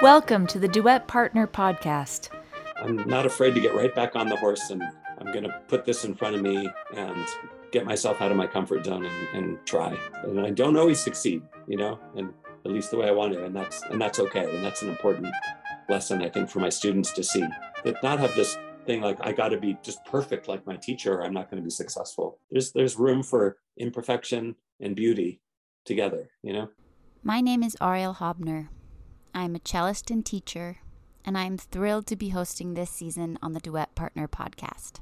Welcome to the Duet Partner Podcast. I'm not afraid to get right back on the horse and I'm going to put this in front of me and get myself out of my comfort zone and, and try. And I don't always succeed, you know, and at least the way I want to. And that's, and that's okay. And that's an important lesson, I think, for my students to see that not have this thing like I got to be just perfect like my teacher or I'm not going to be successful. There's, there's room for imperfection and beauty together, you know? My name is Ariel Hobner. I'm a cellist and teacher, and I'm thrilled to be hosting this season on the Duet Partner podcast.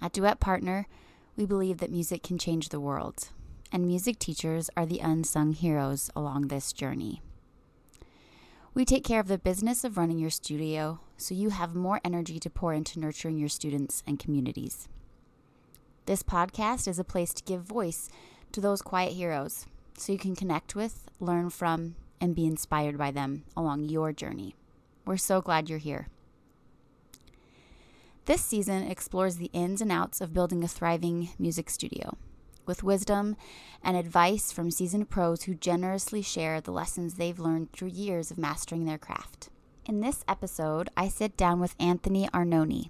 At Duet Partner, we believe that music can change the world, and music teachers are the unsung heroes along this journey. We take care of the business of running your studio so you have more energy to pour into nurturing your students and communities. This podcast is a place to give voice to those quiet heroes so you can connect with, learn from, and be inspired by them along your journey. We're so glad you're here. This season explores the ins and outs of building a thriving music studio with wisdom and advice from seasoned pros who generously share the lessons they've learned through years of mastering their craft. In this episode, I sit down with Anthony Arnone.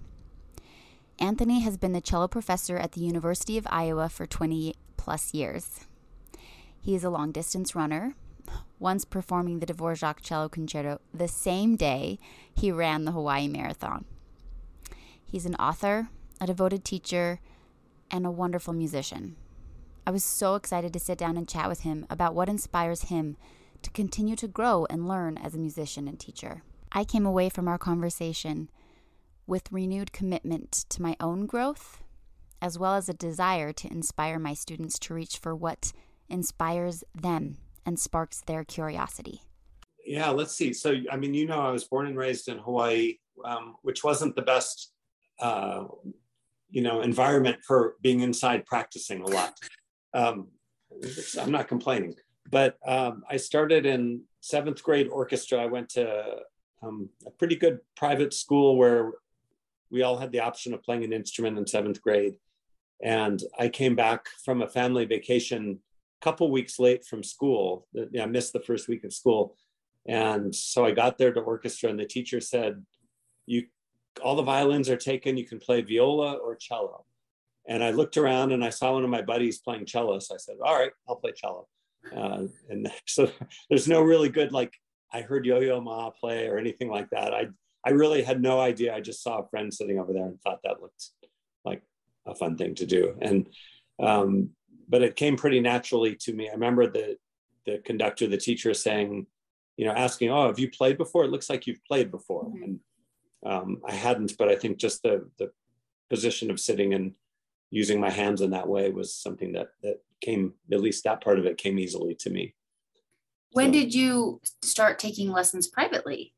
Anthony has been the cello professor at the University of Iowa for 20 plus years. He is a long distance runner, once performing the Dvorak Cello Concerto the same day he ran the Hawaii Marathon. He's an author, a devoted teacher, and a wonderful musician. I was so excited to sit down and chat with him about what inspires him to continue to grow and learn as a musician and teacher. I came away from our conversation with renewed commitment to my own growth, as well as a desire to inspire my students to reach for what inspires them and sparks their curiosity? Yeah, let's see. So, I mean, you know, I was born and raised in Hawaii, um, which wasn't the best, uh, you know, environment for being inside practicing a lot. Um, I'm not complaining, but um, I started in seventh grade orchestra. I went to um, a pretty good private school where we all had the option of playing an instrument in seventh grade. And I came back from a family vacation couple weeks late from school. I missed the first week of school. And so I got there to orchestra and the teacher said, you, all the violins are taken. You can play viola or cello. And I looked around and I saw one of my buddies playing cello. So I said, all right, I'll play cello. Uh, and so there's no really good, like I heard Yo-Yo Ma play or anything like that. I, I really had no idea. I just saw a friend sitting over there and thought that looked like a fun thing to do. And um, but it came pretty naturally to me. I remember the the conductor, the teacher saying, you know, asking, "Oh, have you played before? It looks like you've played before." Mm-hmm. And um, I hadn't, but I think just the the position of sitting and using my hands in that way was something that that came at least that part of it came easily to me. When so, did you start taking lessons privately?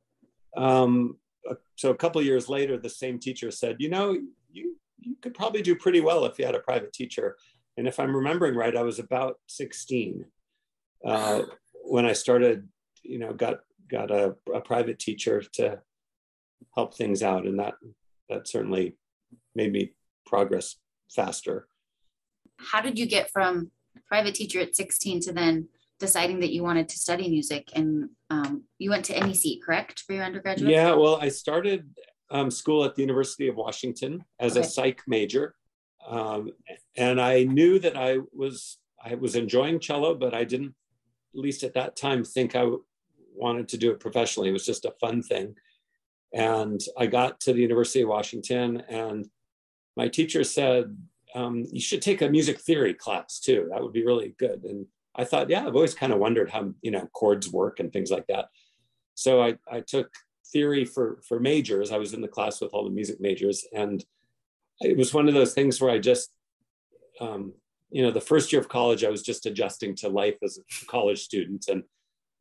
Um, so a couple years later, the same teacher said, "You know, you you could probably do pretty well if you had a private teacher." And if I'm remembering right, I was about 16 uh, when I started, you know, got got a, a private teacher to help things out, and that that certainly made me progress faster. How did you get from private teacher at 16 to then deciding that you wanted to study music and um, you went to NEC, correct, for your undergraduate? Yeah, well, I started um, school at the University of Washington as okay. a psych major. Um, and I knew that I was I was enjoying cello, but I didn't, at least at that time, think I wanted to do it professionally. It was just a fun thing. And I got to the University of Washington, and my teacher said, um, "You should take a music theory class too. That would be really good." And I thought, yeah, I've always kind of wondered how you know chords work and things like that. So I, I took theory for for majors. I was in the class with all the music majors, and it was one of those things where I just, um, you know, the first year of college, I was just adjusting to life as a college student and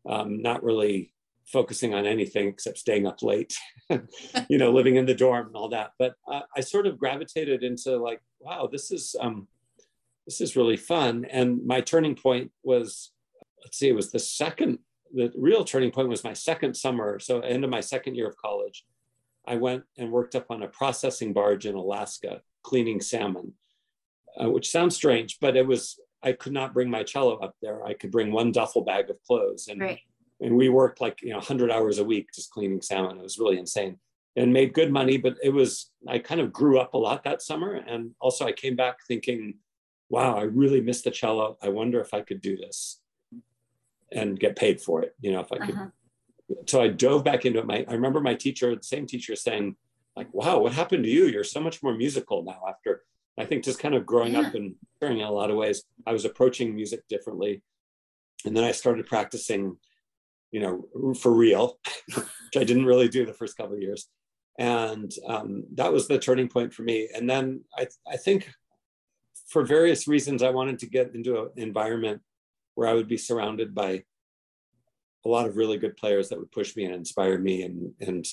um, not really focusing on anything except staying up late, you know, living in the dorm and all that. But uh, I sort of gravitated into like, wow, this is um, this is really fun. And my turning point was, let's see, it was the second. The real turning point was my second summer, so end of my second year of college. I went and worked up on a processing barge in Alaska, cleaning salmon, uh, which sounds strange, but it was, I could not bring my cello up there. I could bring one duffel bag of clothes. And, right. and we worked like you know 100 hours a week just cleaning salmon. It was really insane and made good money. But it was I kind of grew up a lot that summer, and also I came back thinking, wow, I really missed the cello. I wonder if I could do this and get paid for it. You know, if I could. Uh-huh. So I dove back into it. My I remember my teacher, the same teacher, saying like, "Wow, what happened to you? You're so much more musical now." After I think just kind of growing up and maturing in a lot of ways, I was approaching music differently, and then I started practicing, you know, for real, which I didn't really do the first couple of years, and um, that was the turning point for me. And then I I think for various reasons, I wanted to get into an environment where I would be surrounded by a lot of really good players that would push me and inspire me and and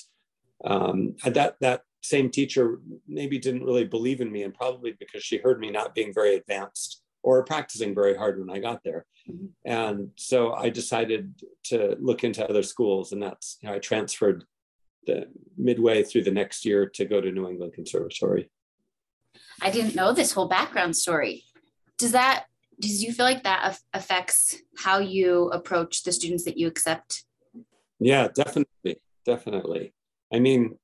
um, that that same teacher maybe didn't really believe in me and probably because she heard me not being very advanced or practicing very hard when I got there. Mm-hmm. And so I decided to look into other schools and that's you know, I transferred the midway through the next year to go to New England Conservatory. I didn't know this whole background story. Does that does you feel like that affects how you approach the students that you accept? Yeah, definitely, definitely. I mean,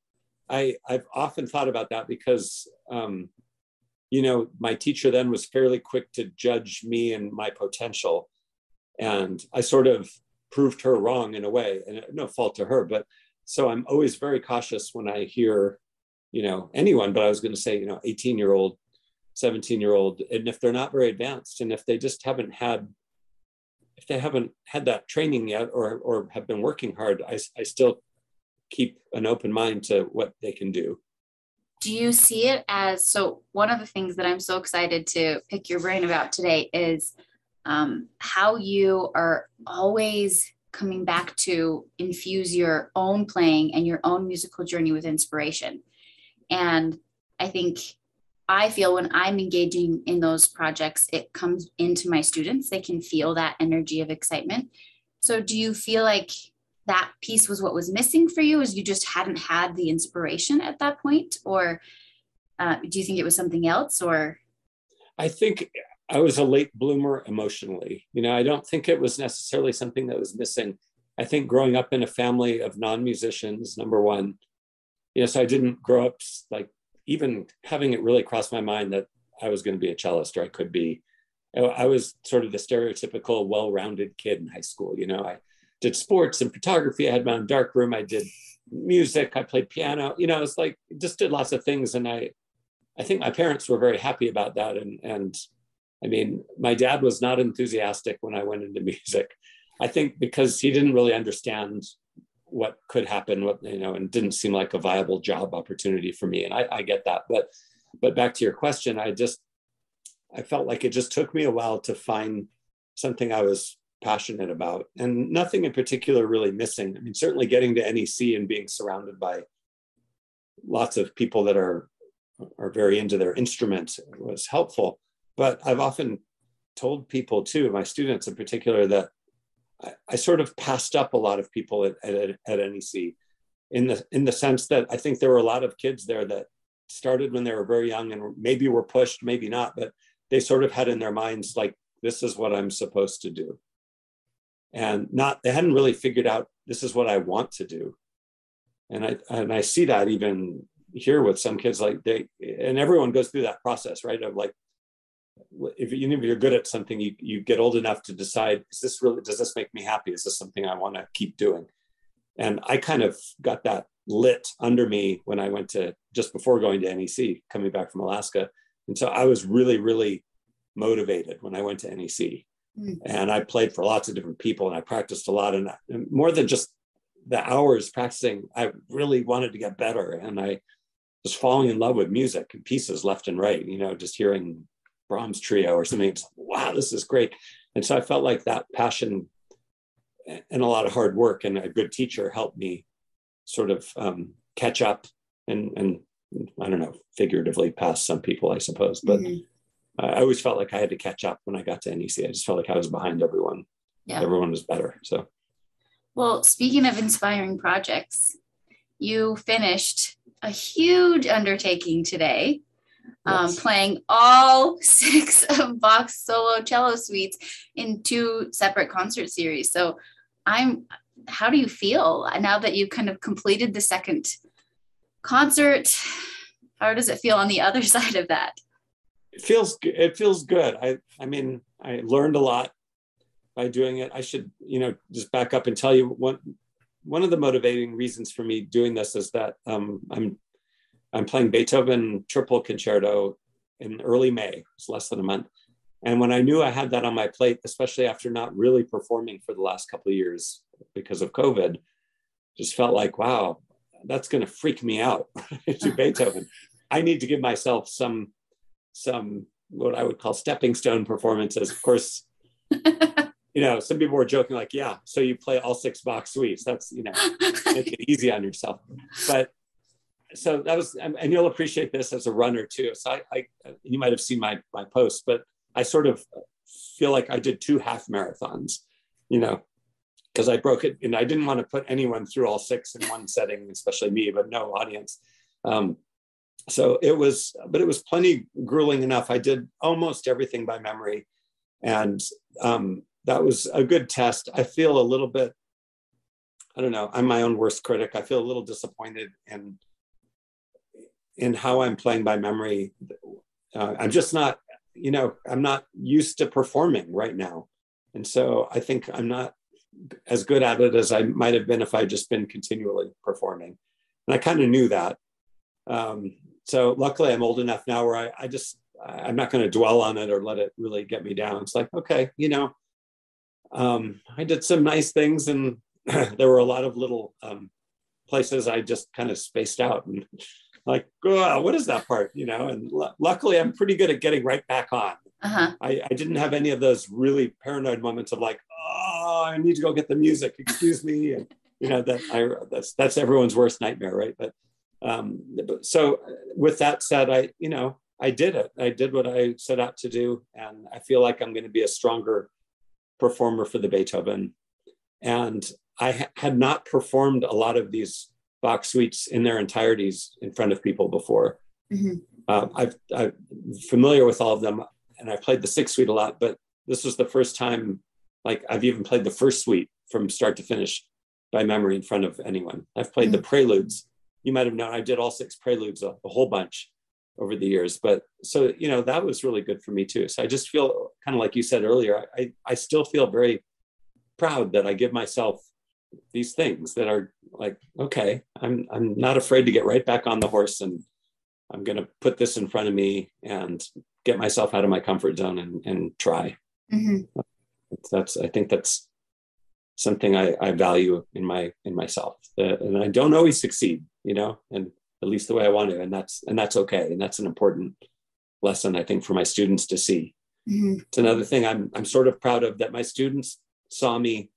I I've often thought about that because um, you know my teacher then was fairly quick to judge me and my potential, and I sort of proved her wrong in a way, and no fault to her. But so I'm always very cautious when I hear, you know, anyone. But I was going to say, you know, 18 year old, 17 year old, and if they're not very advanced, and if they just haven't had if they haven't had that training yet or or have been working hard, I, I still keep an open mind to what they can do. Do you see it as so? One of the things that I'm so excited to pick your brain about today is um, how you are always coming back to infuse your own playing and your own musical journey with inspiration. And I think I feel when I'm engaging in those projects, it comes into my students. They can feel that energy of excitement. So, do you feel like that piece was what was missing for you? Is you just hadn't had the inspiration at that point? Or uh, do you think it was something else? Or i think i was a late bloomer emotionally. You know i don't think it was necessarily something that was missing. I think growing up in a family of non-musicians number one you know so i didn't grow up like even having it really cross my mind that i was going to be a cellist or i could be i was sort of the stereotypical well-rounded kid in high school you know i did sports and photography. I had my own dark room. I did music. I played piano. You know, it's like just did lots of things. And I, I think my parents were very happy about that. And and I mean, my dad was not enthusiastic when I went into music. I think because he didn't really understand what could happen, what you know, and didn't seem like a viable job opportunity for me. And I, I get that. But but back to your question, I just I felt like it just took me a while to find something I was passionate about and nothing in particular really missing i mean certainly getting to nec and being surrounded by lots of people that are are very into their instrument was helpful but i've often told people too my students in particular that i, I sort of passed up a lot of people at, at, at nec in the in the sense that i think there were a lot of kids there that started when they were very young and maybe were pushed maybe not but they sort of had in their minds like this is what i'm supposed to do and not they hadn't really figured out this is what I want to do. And I and I see that even here with some kids like they and everyone goes through that process, right? Of like if you if you're good at something, you you get old enough to decide, is this really does this make me happy? Is this something I want to keep doing? And I kind of got that lit under me when I went to just before going to NEC, coming back from Alaska. And so I was really, really motivated when I went to NEC. Mm. And I played for lots of different people and I practiced a lot. And, more than just the hours practicing, I really wanted to get better. And I was falling in love with music and pieces left and right, you know, just hearing Brahms trio or something. It's, wow, this is great. And so I felt like that passion and a lot of hard work and a good teacher helped me sort of um, catch up and, and I don't know, figuratively pass some people, I suppose. But mm-hmm. I always felt like I had to catch up when I got to NEC. I just felt like I was behind everyone. Yeah. Everyone was better. So, well, speaking of inspiring projects, you finished a huge undertaking today, um, yes. playing all six of Bach's solo cello suites in two separate concert series. So, I'm how do you feel now that you kind of completed the second concert? How does it feel on the other side of that? It feels it feels good. I I mean, I learned a lot by doing it. I should, you know, just back up and tell you one one of the motivating reasons for me doing this is that um, I'm I'm playing Beethoven Triple Concerto in early May. It's less than a month. And when I knew I had that on my plate, especially after not really performing for the last couple of years because of COVID, just felt like, wow, that's going to freak me out to Beethoven. I need to give myself some, some what I would call stepping stone performances. Of course, you know, some people were joking like, yeah, so you play all six Bach suites. That's, you know, make it easy on yourself. But so that was, and you'll appreciate this as a runner too. So I, I you might have seen my, my post, but I sort of feel like I did two half marathons, you know, because I broke it and I didn't want to put anyone through all six in one setting, especially me, but no audience. Um, so it was, but it was plenty grueling enough. I did almost everything by memory. And um, that was a good test. I feel a little bit, I don't know, I'm my own worst critic. I feel a little disappointed in in how I'm playing by memory. Uh, I'm just not you know, I'm not used to performing right now. And so I think I'm not as good at it as I might have been if I'd just been continually performing. And I kind of knew that. Um, so luckily I'm old enough now where I, I just, I'm not going to dwell on it or let it really get me down. It's like, okay, you know, um, I did some nice things and there were a lot of little um, places I just kind of spaced out and like, oh, what is that part? You know, and l- luckily I'm pretty good at getting right back on. Uh-huh. I, I didn't have any of those really paranoid moments of like, oh, I need to go get the music. Excuse me. And, you know, that I, that's, that's everyone's worst nightmare. Right. But, um, so with that said, I, you know, I did it. I did what I set out to do. And I feel like I'm going to be a stronger performer for the Beethoven. And I ha- had not performed a lot of these Bach suites in their entireties in front of people before. Mm-hmm. Uh, I've, I'm familiar with all of them, and I played the sixth suite a lot. But this was the first time, like I've even played the first suite from start to finish by memory in front of anyone. I've played mm-hmm. the preludes. You might have known I did all six preludes, a, a whole bunch over the years. But so you know that was really good for me too. So I just feel kind of like you said earlier. I I still feel very proud that I give myself these things that are like okay i'm i'm not afraid to get right back on the horse and i'm going to put this in front of me and get myself out of my comfort zone and, and try mm-hmm. that's i think that's something I, I value in my in myself uh, and i don't always succeed you know and at least the way i want to and that's and that's okay and that's an important lesson i think for my students to see mm-hmm. it's another thing i'm i'm sort of proud of that my students saw me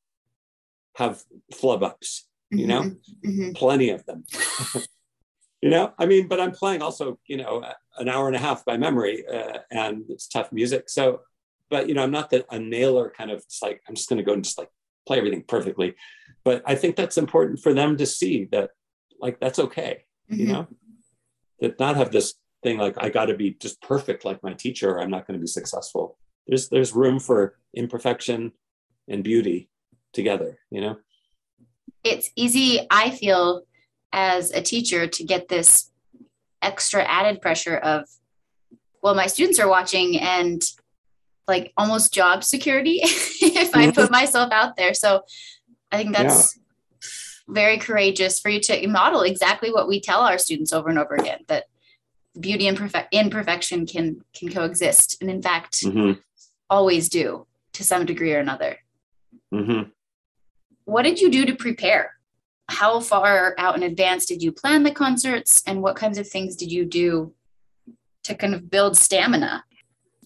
have flub ups, you know, mm-hmm. mm-hmm. plenty of them. you know, I mean, but I'm playing also, you know, an hour and a half by memory uh, and it's tough music. So, but, you know, I'm not the, a nailer kind of, it's like, I'm just going to go and just like play everything perfectly. But I think that's important for them to see that, like, that's okay, mm-hmm. you know, that not have this thing like, I got to be just perfect like my teacher, or I'm not going to be successful. There's, there's room for imperfection and beauty together you know? It's easy i feel as a teacher to get this extra added pressure of well my students are watching and like almost job security if i put myself out there. So i think that's yeah. very courageous for you to model exactly what we tell our students over and over again that beauty and perfect imperfection can can coexist and in fact mm-hmm. always do to some degree or another. Mm-hmm what did you do to prepare? How far out in advance did you plan the concerts and what kinds of things did you do to kind of build stamina?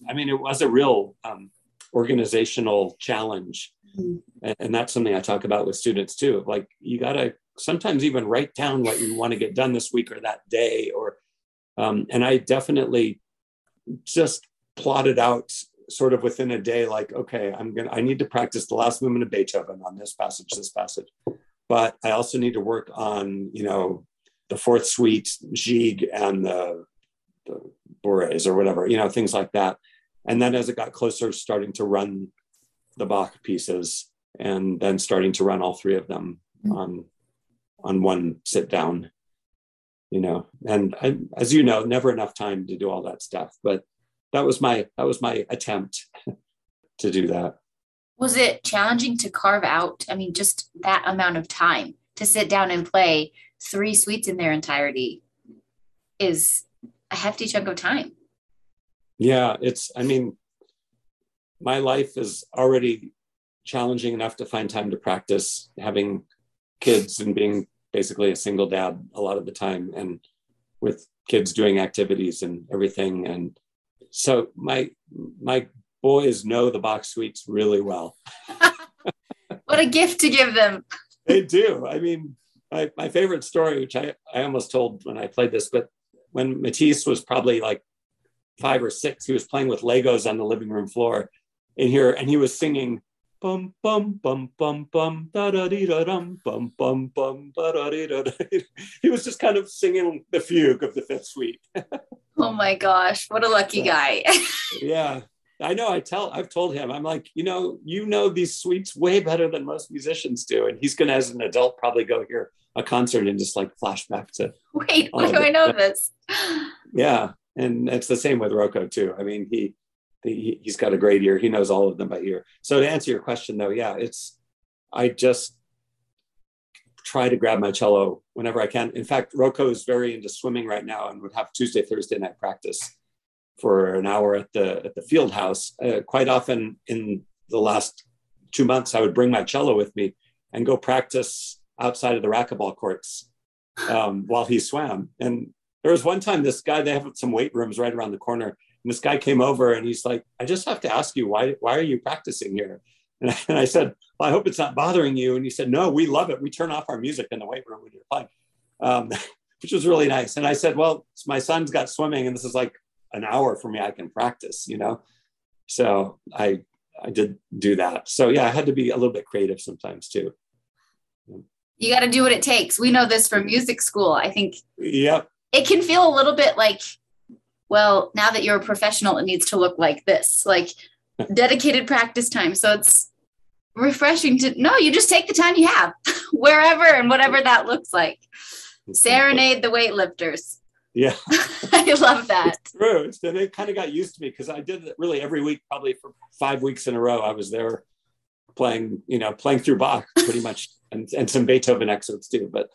I mean, it was a real um, organizational challenge. Mm-hmm. And, and that's something I talk about with students too. Like, you got to sometimes even write down what you want to get done this week or that day. Or, um, and I definitely just plotted out sort of within a day, like, okay, I'm gonna, I need to practice the last movement of Beethoven on this passage, this passage, but I also need to work on, you know, the fourth suite, Gigue, and the, the Bourrées or whatever, you know, things like that. And then as it got closer, starting to run the Bach pieces and then starting to run all three of them Mm. on on one sit down. You know, and I, as you know, never enough time to do all that stuff. But that was my that was my attempt to do that. Was it challenging to carve out? I mean, just that amount of time to sit down and play three suites in their entirety is a hefty chunk of time. Yeah, it's, I mean, my life is already challenging enough to find time to practice having kids and being basically a single dad a lot of the time and with kids doing activities and everything and so my my boys know the Bach suites really well What a gift to give them. they do i mean my, my favorite story which I, I almost told when i played this but when matisse was probably like five or six he was playing with legos on the living room floor in here and he was singing bum bum bum bum bum da da dee da dum bum bum bum ba da dee da da he was just kind of singing the fugue of the fifth suite. Oh my gosh, what a lucky guy. yeah i know i tell i've told him i'm like you know you know these suites way better than most musicians do and he's gonna as an adult probably go hear a concert and just like flashback to Wait, why do I know this? yeah and it's the same with rocco too. I mean he, he he's got a great ear. He knows all of them by ear. So to answer your question though yeah it's i just try to grab my cello whenever i can. In fact rocco is very into swimming right now and would have tuesday thursday night practice for an hour at the at the field house. Uh, quite often in the last two months i would bring my cello with me and go practice outside of the racquetball courts um, while he swam. And there was one time this guy they have some weight rooms right around the corner and this guy came over and he's like i just have to ask you why why are you practicing here? And I, and I said well, i hope it's not bothering you. And he said no we love it. We turn off our music in the weight room when you're playing um, which was really nice. And i said well my son's got swimming and this is like an hour for me. I can practice you know? So i i did do that. So yeah i had to be a little bit creative sometimes too. You got to do what it takes. We know this from music school. I think yep. it can feel a little bit like, well, now that you're a professional, it needs to look like this, like dedicated practice time. So it's refreshing to no, you just take the time you have, wherever and whatever that looks like. Serenade the weightlifters. yeah I love that. true. It's, and they kind of got used to me because I did it really every week, probably for five weeks in a row. I was there playing, you know, playing through Bach pretty much, and, and some Beethoven excerpts too. But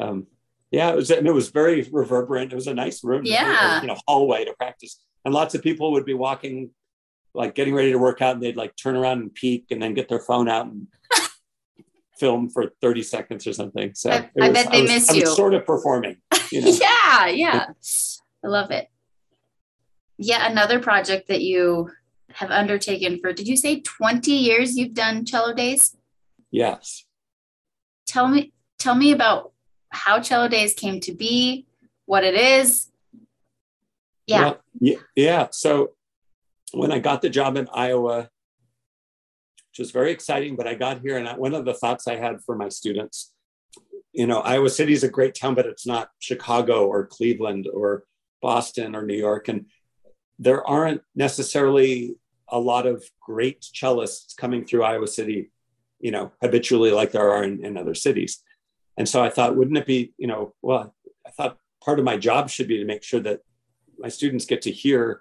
um, yeah, it was and it was very reverberant. It was a nice room, Yeah. you know, hallway to practice, and lots of people would be walking, like getting ready to work out, and they'd like turn around and peek, and then get their phone out and. film for 30 seconds or something so I- it I was- bet they was- miss I was you. sort of performing you know Yeah, yeah. I love it. Yet another project that you have undertaken for, did you say 20 years you've done cello days? yes Tell me, tell me about how cello days came to be, what it is. Yeah. Well, yeah. So when I got the job in Iowa, which was very exciting, but I got here and I, one of the thoughts I had for my students, you know, Iowa City is a great town, but it's not Chicago or Cleveland or Boston or New York. And there aren't necessarily a lot of great cellists coming through Iowa City, you know, habitually like there are in, in other cities. And so I thought, wouldn't it be, you know, well, I thought part of my job should be to make sure that my students get to hear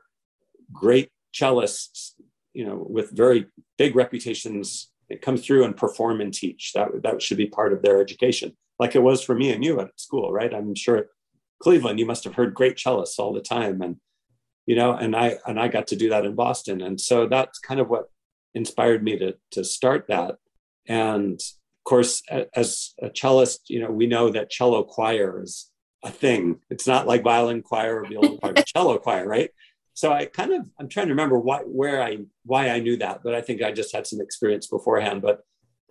great cellists, you know, with very big reputations come through and perform and teach. That that should be part of their education, like it was for me and you at school, right? I'm sure Cleveland, you must have heard great cellists all the time, and you know, and I and I got to do that in Boston, and so that's kind of what inspired me to to start that. And course, as a cellist, you know, we know that cello choir is a thing. It's not like violin choir or viola choir, cello choir, right? So I kind of I'm trying to remember why where I why I knew that, but I think I just had some experience beforehand. But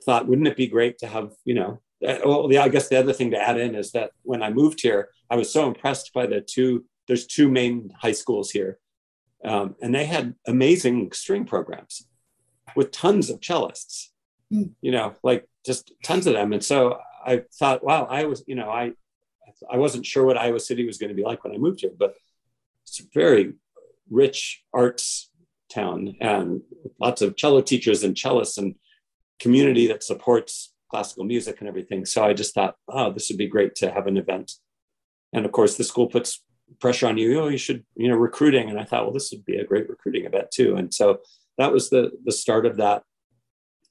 thought, wouldn't it be great to have you know? uh, Well, yeah, I guess the other thing to add in is that when I moved here, I was so impressed by the two. There's two main high schools here, um, and they had amazing string programs with tons of cellists. You know, like just tons of them. And so I thought, wow, I was, you know, I I wasn't sure what Iowa City was going to be like when I moved here, but it's a very rich arts town and lots of cello teachers and cellists and community that supports classical music and everything. So I just thought, oh, this would be great to have an event. And of course, the school puts pressure on you. Oh, you should, you know, recruiting. And I thought, well, this would be a great recruiting event too. And so that was the the start of that.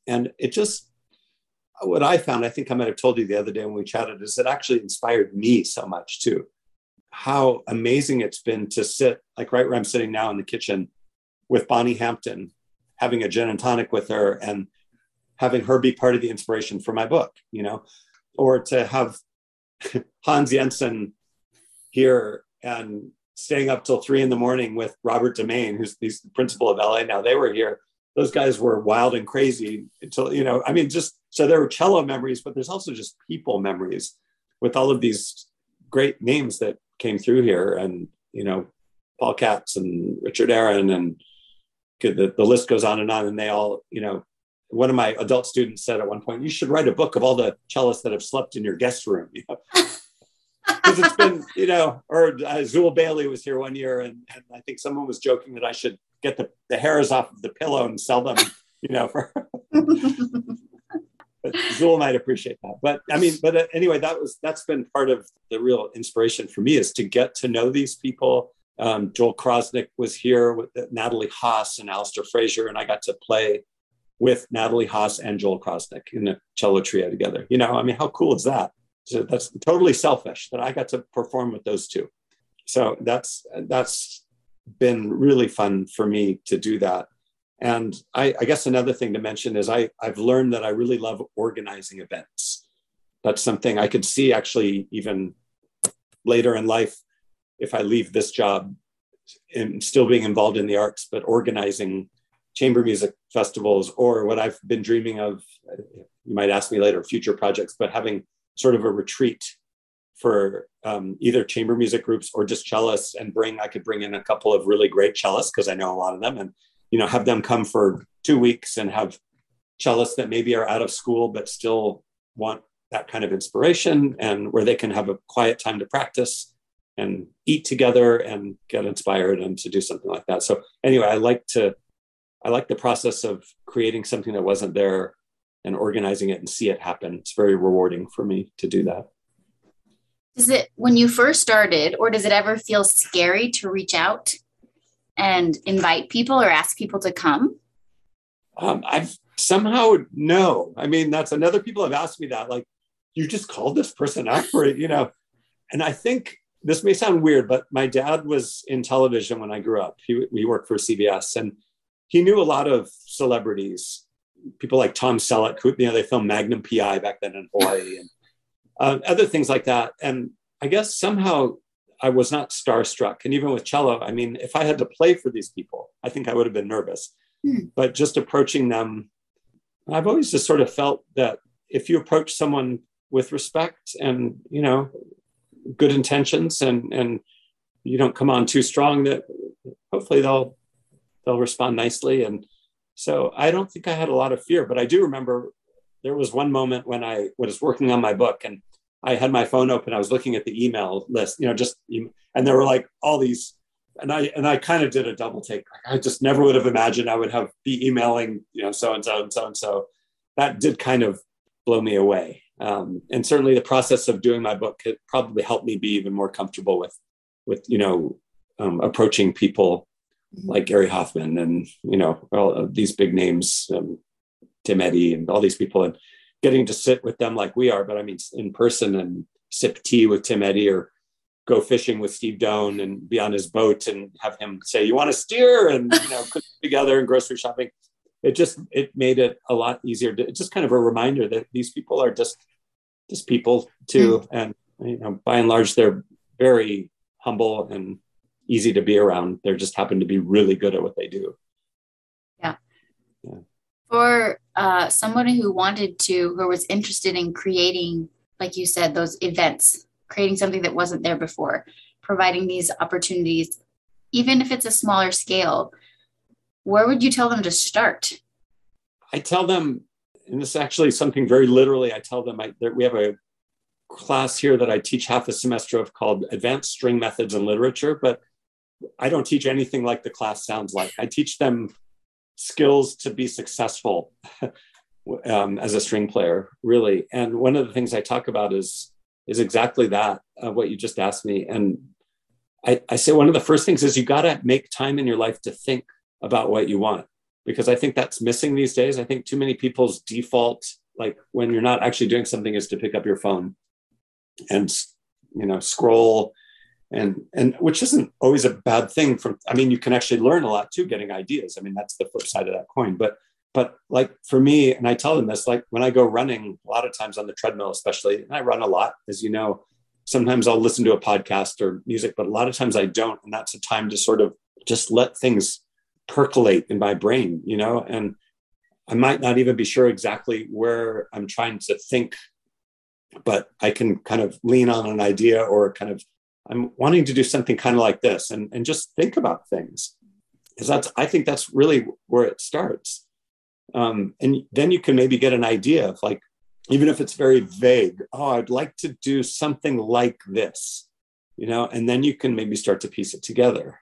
And it just what I found, I think I might have told you the other day when we chatted, is it actually inspired me so much too. How amazing it's been to sit like right where I'm sitting now in the kitchen with Bonnie Hampton, having a gin and tonic with her and having her be part of the inspiration for my book, you know, or to have Hans Jensen here and staying up till three in the morning with Robert deMaine, who's the principal of LA now. They were here. Those guys were wild and crazy until, you know, I mean, just so there were cello memories, but there's also just people memories with all of these great names that came through here. And, you know, Paul Katz and Richard Aaron and the, the list goes on and on. And they all, you know, one of my adult students said at one point, you should write a book of all the cellists that have slept in your guest room. You know? Because it's been, you know, or uh, Zuill Bailey was here one year, and, and I think someone was joking that I should get the, the hairs off of the pillow and sell them, you know, for. but Zuill might appreciate that. But I mean, but uh, anyway, that was that's been part of the real inspiration for me is to get to know these people. Um, Joel Krosnick was here with Natalie Haas and Alasdair Fraser, and I got to play with Natalie Haas and Joel Krosnick in a cello trio together. You know, I mean, how cool is that? So that's totally selfish that I got to perform with those two. So that's that's been really fun for me to do that. And I, I guess another thing to mention is I, I've learned that I really love organizing events. That's something I could see actually even later in life if I leave this job and still being involved in the arts, but organizing chamber music festivals or what I've been dreaming of. You might ask me later, future projects, but having sort of a retreat for um, either chamber music groups or just cellists and bring, I could bring in a couple of really great cellists because I know a lot of them and, you know, have them come for two weeks and have cellists that maybe are out of school but still want that kind of inspiration and where they can have a quiet time to practice and eat together and get inspired and to do something like that. So anyway, I like to I like the process of creating something that wasn't there and organizing it and see it happen. It's very rewarding for me to do that. Is it, when you first started, or does it ever feel scary to reach out and invite people or ask people to come? Um, I've somehow no. I mean, that's another people have asked me that. Like, you just called this person out for it, you know? And I think this may sound weird, but my dad was in television when I grew up. He, he worked for CBS and he knew a lot of celebrities, people like Tom Selleck, who you know they filmed Magnum PI back then in Hawaii, and uh, other things like that. And I guess somehow I was not starstruck. And even with cello, I mean, if I had to play for these people, I think I would have been nervous. Hmm. But just approaching them, I've always just sort of felt that if you approach someone with respect and you know good intentions and and you don't come on too strong that hopefully they'll they'll respond nicely. And so I don't think I had a lot of fear, but I do remember there was one moment when I was working on my book and I had my phone open. I was looking at the email list, you know, just and there were like all these, and I and I kind of did a double take. I just never would have imagined I would have be emailing, you know, so and so and so and so. That did kind of blow me away. Um, and certainly the process of doing my book it probably helped me be even more comfortable with with you know um, approaching people like Gary Hoffman and you know all these big names, um, Tim Eddy and all these people, and getting to sit with them like we are, but I mean in person and sip tea with Tim Eddy or go fishing with Steve Doane and be on his boat and have him say, "You want to steer?" and you know cook together and grocery shopping. It just it made it a lot easier. To, it's just kind of a reminder that these people are just just people too, mm. and you know by and large they're very humble and easy to be around. They just happen to be really good at what they do. Yeah. yeah. For uh, someone who wanted to, who was interested in creating, like you said, those events, creating something that wasn't there before, providing these opportunities, even if it's a smaller scale, where would you tell them to start? I tell them, and this is actually something very literally, I tell them I, we have a class here that I teach half a semester of called Advanced String Methods and Literature, but I don't teach anything like the class sounds like. I teach them skills to be successful. um, as a string player, really. And one of the things I talk about is is exactly that, uh, what you just asked me. And I, I say one of the first things is you got to make time in your life to think about what you want, because I think that's missing these days. I think too many people's default, like when you're not actually doing something, is to pick up your phone and you know scroll and and which isn't always a bad thing from i mean you can actually learn a lot too getting ideas. I mean that's the flip side of that coin. But but like for me and i tell them this like when i go running a lot of times on the treadmill especially and i run a lot as you know sometimes i'll listen to a podcast or music but a lot of times i don't. And that's a time to sort of just let things percolate in my brain you know? And i might not even be sure exactly where i'm trying to think but i can kind of lean on an idea or kind of i'm wanting to do something kind of like this and, and just think about things. Because that's i think that's really where it starts. Um, and then you can maybe get an idea of like even if it's very vague oh i'd like to do something like this you know and then you can maybe start to piece it together.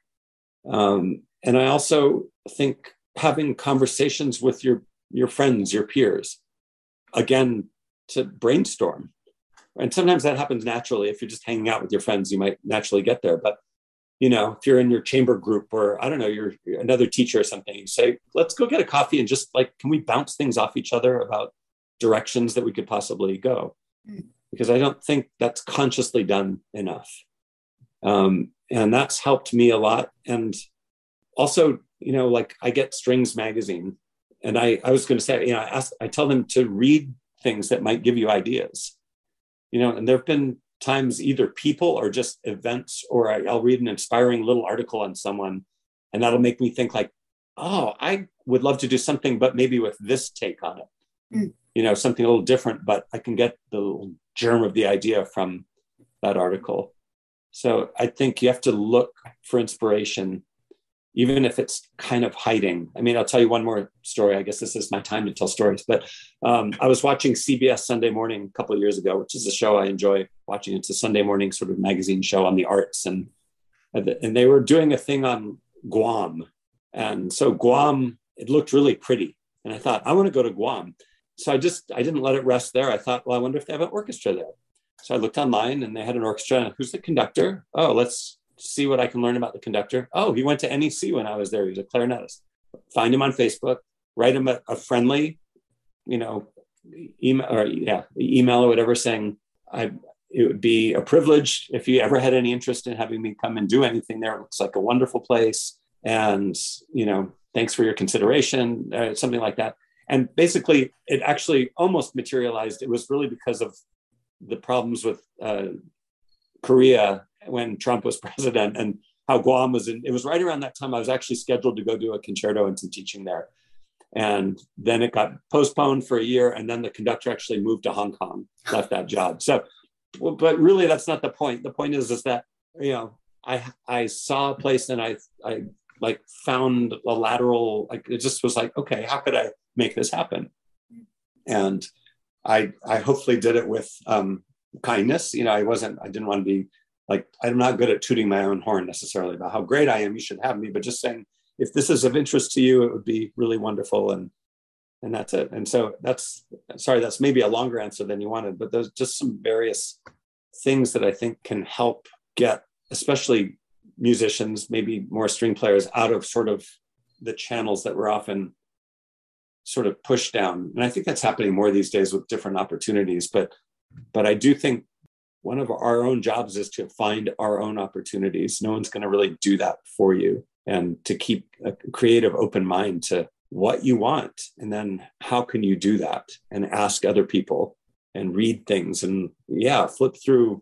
Um, and i also think having conversations with your your friends your peers again to brainstorm and sometimes that happens naturally if you're just hanging out with your friends you might naturally get there but you know, if you're in your chamber group or I don't know, you're, another teacher or something, you say, let's go get a coffee and just like, can we bounce things off each other about directions that we could possibly go? Mm. Because I don't think that's consciously done enough. Um, and that's helped me a lot. And also, you know, like I get Strings magazine, and I, I was going to say, you know, I ask, I tell them to read things that might give you ideas, you know, and there have been times either people or just events, or I, will read an inspiring little article on someone, and that'll make me think like, oh, I would love to do something, but maybe with this take on it. Mm. You know, something a little different, but I can get the germ of the idea from that article. So I think you have to look for inspiration even if it's kind of hiding. I mean, I'll tell you one more story. I guess this is my time to tell stories. But um, I was watching CBS Sunday Morning a couple of years ago, which is a show I enjoy watching. It's a Sunday morning sort of magazine show on the arts, and and they were doing a thing on Guam, and so Guam it looked really pretty, and I thought I want to go to Guam. So I just I didn't let it rest there. I thought, well, I wonder if they have an orchestra there. So I looked online, and they had an orchestra. Who's the conductor? Oh, let's see what I can learn about the conductor. Oh, he went to NEC when I was there. He was a clarinetist. Find him on Facebook, write him a, a friendly, you know, email or yeah, email or whatever saying I it would be a privilege if you ever had any interest in having me come and do anything there. It looks like a wonderful place. And, you know, thanks for your consideration, uh, something like that. And basically, it actually almost materialized. It was really because of the problems with uh, Korea when Trump was president and how Guam was in, it was right around that time I was actually scheduled to go do a concerto and some teaching there. And then it got postponed for a year. And then the conductor actually moved to Hong Kong, left that job. So, but really that's not the point. The point is, is that, you know, I, I saw a place and I, I like found a lateral, like it just was like, okay, how could I make this happen? And I, I hopefully did it with um, kindness. You know, I wasn't, I didn't want to be like I'm not good at tooting my own horn necessarily about how great I am. You should have me, but just saying if this is of interest to you, it would be really wonderful. And and that's it. And so that's sorry, that's maybe a longer answer than you wanted, but there's just some various things that I think can help get, especially musicians, maybe more string players, out of sort of the channels that we're often sort of pushed down. And I think that's happening more these days with different opportunities. But but I do think one of our own jobs is to find our own opportunities. No one's going to really do that for you. And to keep a creative, open mind to what you want. And then how can you do that? And ask other people and read things. And yeah, flip through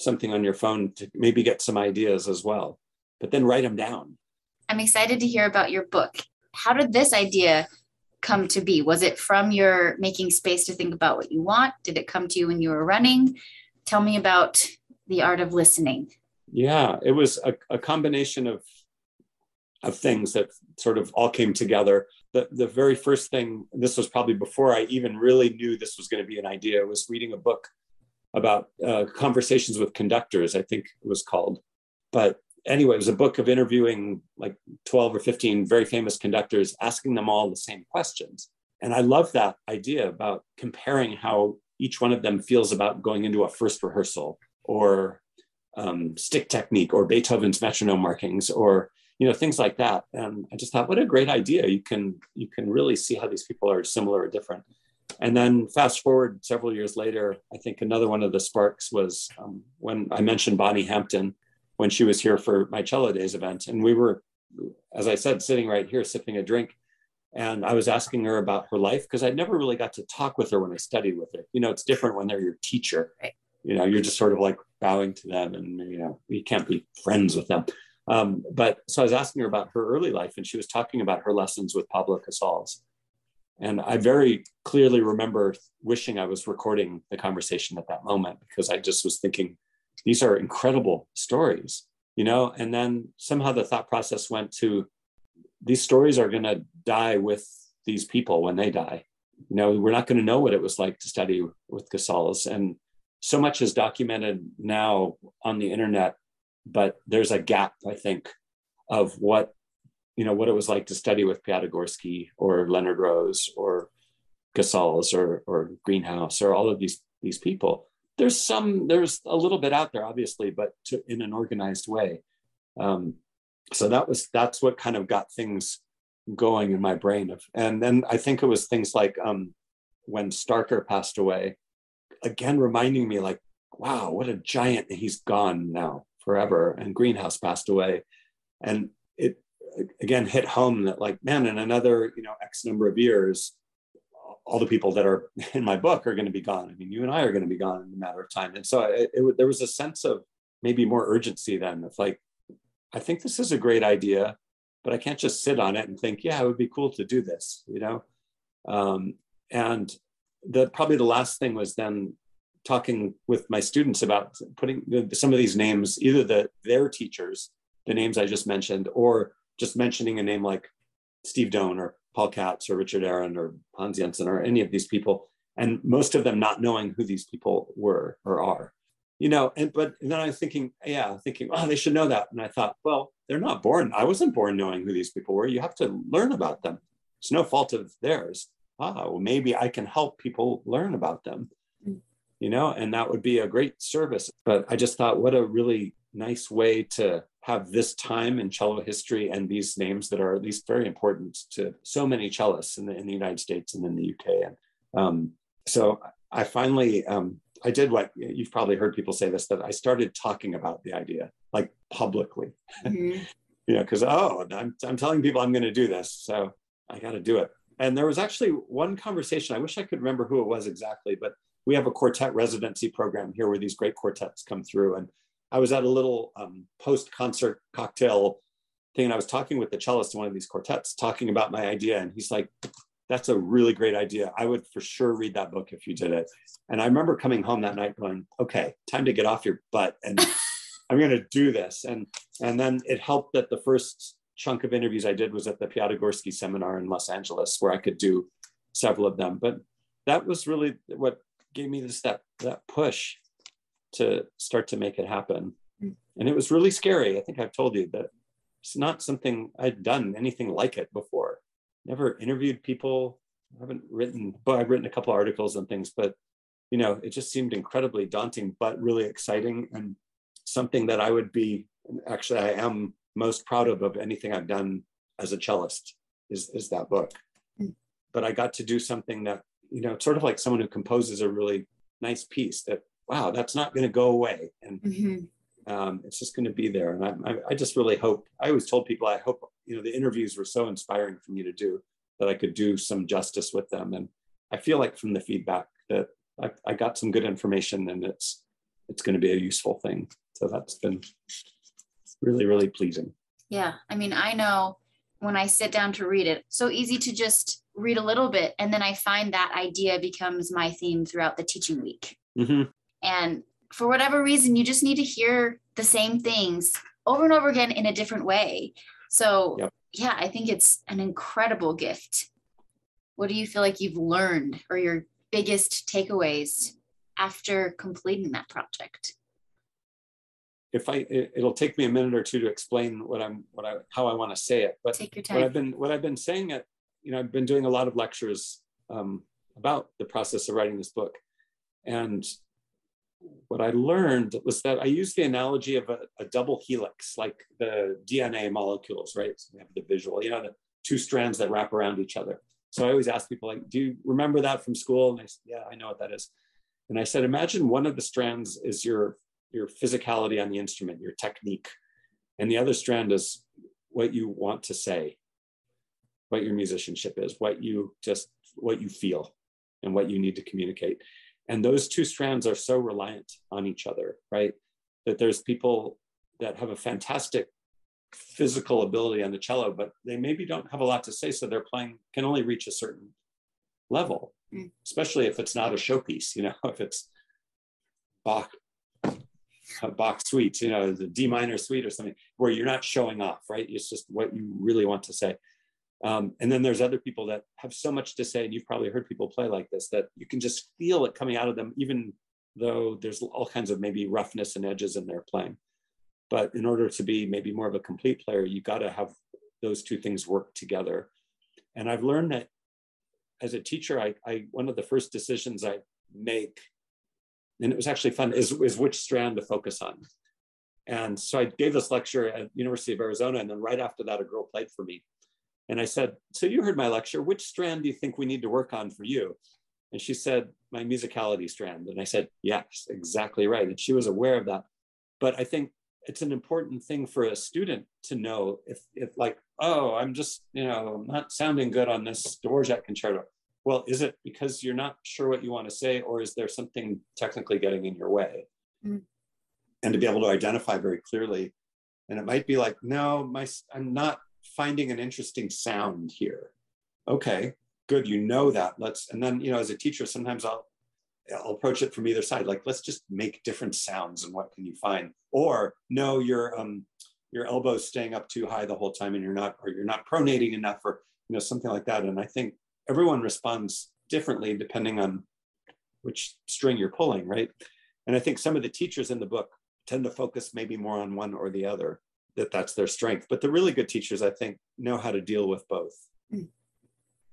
something on your phone to maybe get some ideas as well. But then write them down. I'm excited to hear about your book. How did this idea come to be? Was it from your making space to think about what you want? Did it come to you when you were running? Tell me about the art of listening. Yeah, it was a, a combination of of things that sort of all came together. The, the very first thing, this was probably before I even really knew this was going to be an idea, was reading a book about uh, conversations with conductors, I think it was called. But anyway, it was a book of interviewing like 12 or 15 very famous conductors, asking them all the same questions. and I love that idea about comparing how each one of them feels about going into a first rehearsal or um, stick technique or Beethoven's metronome markings or you know things like that. And I just thought, what a great idea! You can you can really see how these people are similar or different. And then fast forward several years later, I think another one of the sparks was um, when I mentioned Bonnie Hampton when she was here for my cello days event, and we were, as I said, sitting right here sipping a drink and I was asking her about her life because I never really got to talk with her when I studied with her. You know, it's different when they're your teacher. Right. You know, you're just sort of like bowing to them, and you know, you can't be friends with them. Um, but so I was asking her about her early life, and she was talking about her lessons with Pablo Casals. And I very clearly remember wishing I was recording the conversation at that moment because I just was thinking, these are incredible stories, you know. And then somehow the thought process went to these stories are going to die with these people when they die. You know, we're not going to know what it was like to study with Casals. And so much is documented now on the internet, but there's a gap, I think, of what, you know, what it was like to study with Piatigorsky or Leonard Rose or Casals or, or Greenhouse or all of these, these people. There's some, there's a little bit out there, obviously, but to, in an organized way. Um, so that was that's what kind of got things going in my brain of and then i think it was things like um when starker passed away again reminding me like wow what a giant he's gone now forever and greenhouse passed away. And it again hit home that like man in another you know x number of years all the people that are in my book are going to be gone. I mean you and i are going to be gone in a matter of time. And so it, it, there was a sense of maybe more urgency then of like I think this is a great idea, but I can't just sit on it and think, yeah, it would be cool to do this, you know? Um, and the probably the last thing was then talking with my students about putting the, some of these names, either the their teachers, the names I just mentioned, or just mentioning a name like Steve Doane or Paul Katz or Richard Aaron or Hans Jensen or any of these people, and most of them not knowing who these people were or are you know, and but and then I was thinking, yeah, thinking, oh, they should know that. And I thought, well, they're not born. I wasn't born knowing who these people were. You have to learn about them. It's no fault of theirs. Ah, well, maybe I can help people learn about them, mm. you know, and that would be a great service. But I just thought, what a really nice way to have this time in cello history and these names that are at least very important to so many cellists in the, in the United States and in the UK. And um, so I finally um, I did what you've probably heard people say this that I started talking about the idea like publicly, mm-hmm. you know, because oh, I'm, I'm telling people I'm going to do this, so I got to do it. And there was actually one conversation. I wish I could remember who it was exactly, but we have a quartet residency program here where these great quartets come through. And I was at a little um, post concert cocktail thing, and I was talking with the cellist in one of these quartets, talking about my idea, and he's like, that's a really great idea. I would for sure read that book if you did it. And I remember coming home that night going, okay, time to get off your butt and I'm going to do this. And and then it helped that the first chunk of interviews I did was at the Piatigorsky seminar in Los Angeles, where I could do several of them. But that was really what gave me this that that push to start to make it happen. Mm. And it was really scary. I think I've told you that it's not something I'd done anything like it before never interviewed people. I haven't written, but I've written a couple articles and things, but you know, it just seemed incredibly daunting, but really exciting and something that I would be actually I am most proud of of anything I've done as a cellist is is that book. Mm. But I got to do something that, you know, sort of like someone who composes a really nice piece that, wow, that's not going to go away. And mm-hmm um, it's just going to be there. And I, I, I, just really hope, I always told people, I hope, you know, the interviews were so inspiring for me to do that I could do some justice with them. And I feel like from the feedback that I, I got some good information and it's, it's going to be a useful thing. So that's been really, really pleasing. Yeah. I mean, I know when I sit down to read it, so easy to just read a little bit. And then I find that idea becomes my theme throughout the teaching week. Mm-hmm. And for whatever reason, you just need to hear the same things over and over again in a different way. So, yep. yeah, I think it's an incredible gift. What do you feel like you've learned or your biggest takeaways after completing that project? If I, it'll take me a minute or two to explain what I'm, what I, how I want to say it. But take your time. What I've been, what I've been saying it, you know, I've been doing a lot of lectures um, about the process of writing this book. And what I learned was that I used the analogy of a, a double helix, like the DNA molecules, right? So we have the visual, you know, the two strands that wrap around each other. So I always ask people, like, do you remember that from school? And they said, yeah, I know what that is. And I said, imagine one of the strands is your your physicality on the instrument, your technique, and the other strand is what you want to say, what your musicianship is, what you just what you feel, and what you need to communicate. And those two strands are so reliant on each other, right? That there's people that have a fantastic physical ability on the cello, but they maybe don't have a lot to say. So they're playing, can only reach a certain level, mm. especially if it's not a showpiece, you know, if it's Bach, Bach suite, you know, the D minor suite or something where you're not showing off, right? It's just what you really want to say. Um, and then there's other people that have so much to say, and you've probably heard people play like this that you can just feel it coming out of them, even though there's all kinds of maybe roughness and edges in their playing. But in order to be maybe more of a complete player, you got to have those two things work together. And I've learned that as a teacher, I, I one of the first decisions I make, and it was actually fun, is, is which strand to focus on. And so I gave this lecture at University of Arizona, and then right after that, a girl played for me. And I said, So you heard my lecture. Which strand do you think we need to work on for you? And she said, My musicality strand. And I said, Yes, exactly right. And she was aware of that. But I think it's an important thing for a student to know if, if like, oh, I'm just, you know, not sounding good on this Dvorak concerto. Well, is it because you're not sure what you want to say, or is there something technically getting in your way? Mm. And to be able to identify very clearly. And it might be like, no, my I'm not finding an interesting sound here. Okay, good, you know that. Let's, and then, you know, as a teacher, sometimes I'll I'll approach it from either side. Like, let's just make different sounds and what can you find? Or no, your um, your elbow's staying up too high the whole time and you're not, or you're not pronating enough, or you know, something like that. And I think everyone responds differently depending on which string you're pulling, right? And I think some of the teachers in the book tend to focus maybe more on one or the other, that that's their strength. But the really good teachers, I think, know how to deal with both mm.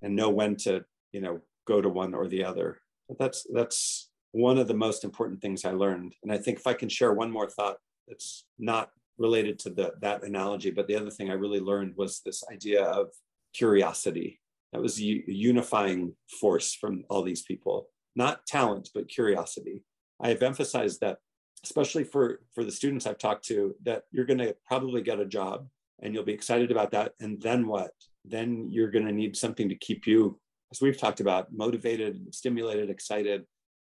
and know when to, you know, go to one or the other that's that's one of the most important things I learned. And I think if I can share one more thought that's not related to the, that analogy, but the other thing I really learned was this idea of curiosity. That was a unifying force from all these people, not talent, but curiosity. I have emphasized that, especially for, for the students I've talked to, that you're going to probably get a job and you'll be excited about that. And then what? Then you're going to need something to keep you as we've talked about, motivated, stimulated, excited.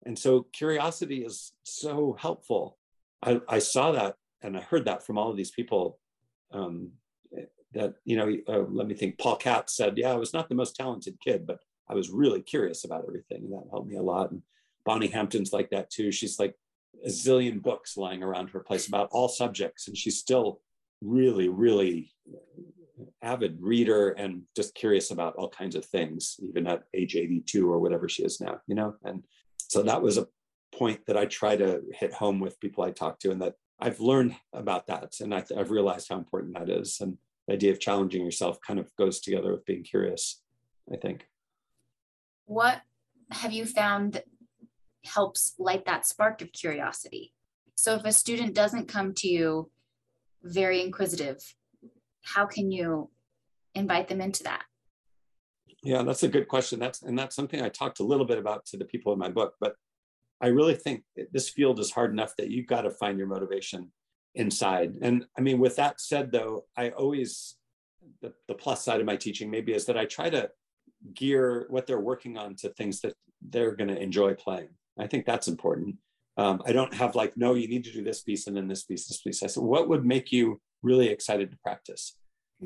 And so curiosity is so helpful. I, I saw that and I heard that from all of these people um, that, you know, uh, let me think, Paul Katz said, yeah, I was not the most talented kid, but I was really curious about everything. And that helped me a lot. And Bonnie Hampton's like that too. She's like a zillion books lying around her place about all subjects. And she's still really, really avid reader and just curious about all kinds of things, even at age 82 or whatever she is now, you know? And so that was a point that I try to hit home with people I talk to, and that I've learned about that. And I have realized how important that is. And the idea of challenging yourself kind of goes together with being curious, I think. What have you found helps light that spark of curiosity? So if a student doesn't come to you very inquisitive how can you invite them into that? Yeah, that's a good question. That's and that's something I talked a little bit about to the people in my book. But I really think this field is hard enough that you've got to find your motivation inside. And I mean, with that said, though, I always the, the plus side of my teaching maybe is that I try to gear what they're working on to things that they're going to enjoy playing. I think that's important. Um, I don't have like, no, you need to do this piece and then this piece, this piece. I said, what would make you really excited to practice.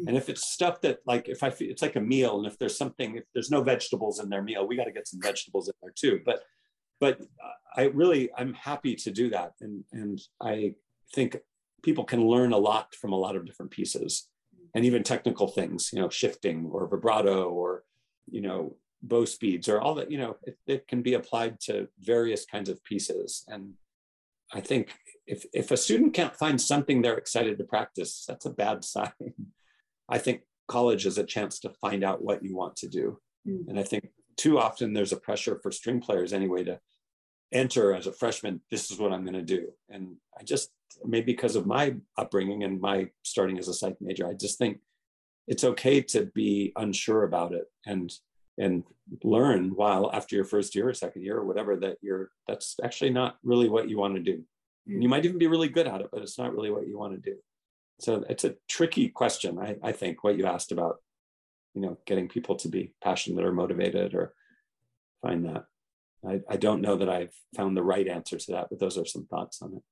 And if it's stuff that like if I feel it's like a meal, and if there's something, if there's no vegetables in their meal, we got to get some vegetables in there too. But but I really I'm happy to do that. And and I think people can learn a lot from a lot of different pieces and even technical things, you know, shifting or vibrato or, you know, bow speeds or all that, you know, it, it can be applied to various kinds of pieces. And I think if, if a student can't find something they're excited to practice, that's a bad sign. I think college is a chance to find out what you want to do. Mm. And I think too often there's a pressure for string players anyway to enter as a freshman. This is what I'm going to do, and I just maybe because of my upbringing and my starting as a psych major, I just think it's okay to be unsure about it and and learn while after your first year or second year or whatever that you're that's actually not really what you want to do. Mm. You might even be really good at it, but it's not really what you want to do. So it's a tricky question, I, I think, what you asked about, you know, getting people to be passionate or motivated or find that. I, I don't know that I've found the right answer to that, but those are some thoughts on it.